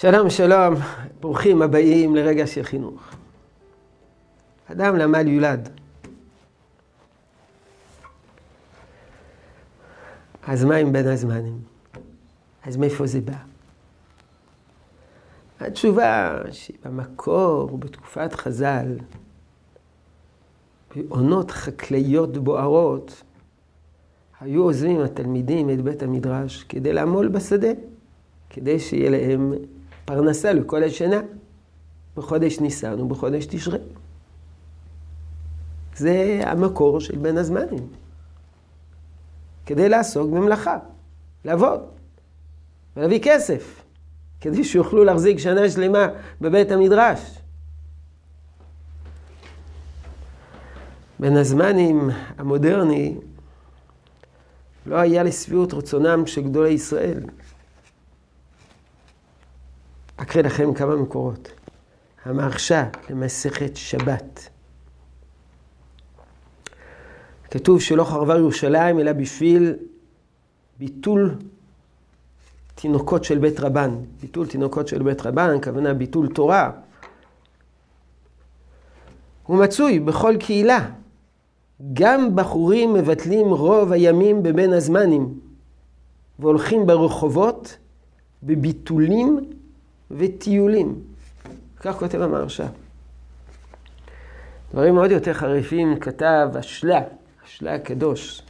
שלום, שלום, ברוכים הבאים לרגע של חינוך. אדם לעמל יולד. אז מה עם בין הזמנים? אז מאיפה זה בא? התשובה שבמקור, בתקופת חז"ל, בעונות חקלאיות בוערות, היו עוזבים התלמידים את בית המדרש כדי לעמול בשדה, כדי שיהיה להם פרנסה לכל השנה, בחודש ניסן ובחודש תשרה. זה המקור של בין הזמנים. כדי לעסוק במלאכה, לעבוד, ולהביא כסף, כדי שיוכלו להחזיק שנה שלמה בבית המדרש. בין הזמנים המודרני לא היה לשביעות רצונם של גדולי ישראל. אקריא לכם כמה מקורות. המהרשה למסכת שבת. כתוב שלא חרבה ירושלים אלא בשביל ביטול תינוקות של בית רבן. ביטול תינוקות של בית רבן, הכוונה ביטול תורה. הוא מצוי בכל קהילה. גם בחורים מבטלים רוב הימים בבין הזמנים והולכים ברחובות בביטולים וטיולים. כך כותב המהרש"א. דברים מאוד יותר חריפים כתב השלה, השלה הקדוש,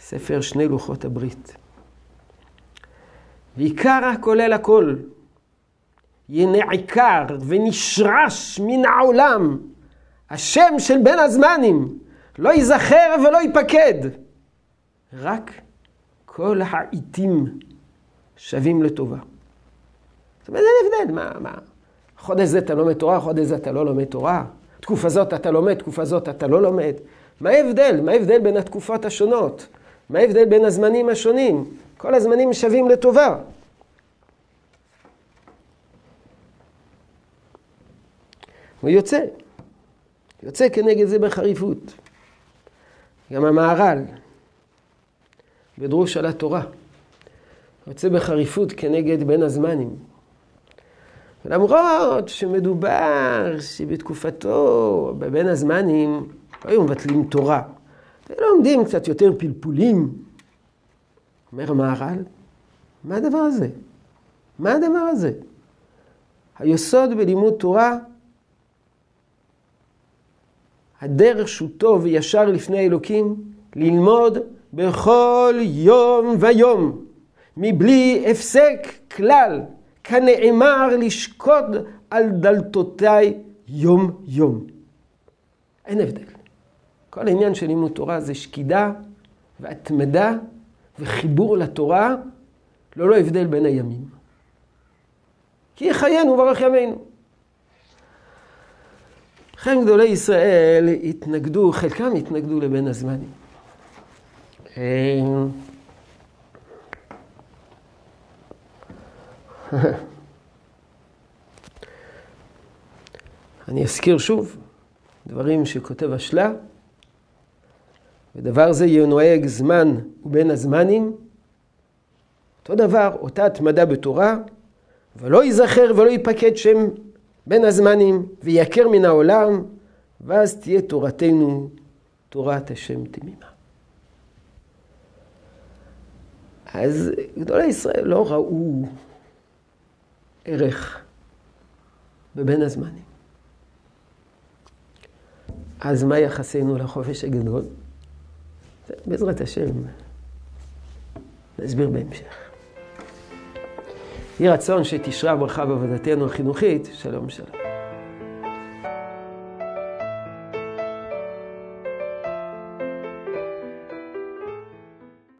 ספר שני לוחות הברית. ועיקר הכולל הכל, ינעקר ונשרש מן העולם השם של בין הזמנים, לא ייזכר ולא ייפקד. רק כל העיתים שווים לטובה. זאת אומרת, אין הבדל, מה, מה? חודש זה אתה לומד תורה, חודש זה אתה לא לומד תורה. תקופה זאת אתה לומד, תקופה זאת אתה לא לומד. מה ההבדל? מה ההבדל בין התקופות השונות? מה ההבדל בין הזמנים השונים? כל הזמנים שווים לטובה. הוא יוצא, יוצא כנגד זה בחריפות. גם המהר"ל, בדרוש על התורה, יוצא בחריפות כנגד בין הזמנים. למרות שמדובר שבתקופתו, בבין הזמנים, לא היו מבטלים תורה. לומדים קצת יותר פלפולים. אומר המהר"ל, מה הדבר הזה? מה הדבר הזה? היסוד בלימוד תורה, הדרך שהוא טוב וישר לפני אלוקים, ללמוד בכל יום ויום, מבלי הפסק כלל. כנאמר לשקוד על דלתותיי יום יום. אין הבדל. כל העניין של לימוד תורה זה שקידה והתמדה וחיבור לתורה, ללא לא הבדל בין הימים. כי יחיינו וברך ימינו. חלק גדולי ישראל התנגדו, חלקם התנגדו לבין הזמנים. אני אזכיר שוב דברים שכותב השלה, ודבר זה יהיה נוהג זמן ובין הזמנים. אותו דבר, אותה התמדה בתורה, ולא ייזכר ולא ייפקד שם בין הזמנים, ויעקר מן העולם, ואז תהיה תורתנו תורת השם תמימה. אז גדולי ישראל לא ראו ערך בבין הזמנים. אז מה יחסנו לחופש הגדול? בעזרת השם, נסביר בהמשך. יהי רצון שתשרה ברכה בעבודתנו החינוכית, שלום שלום.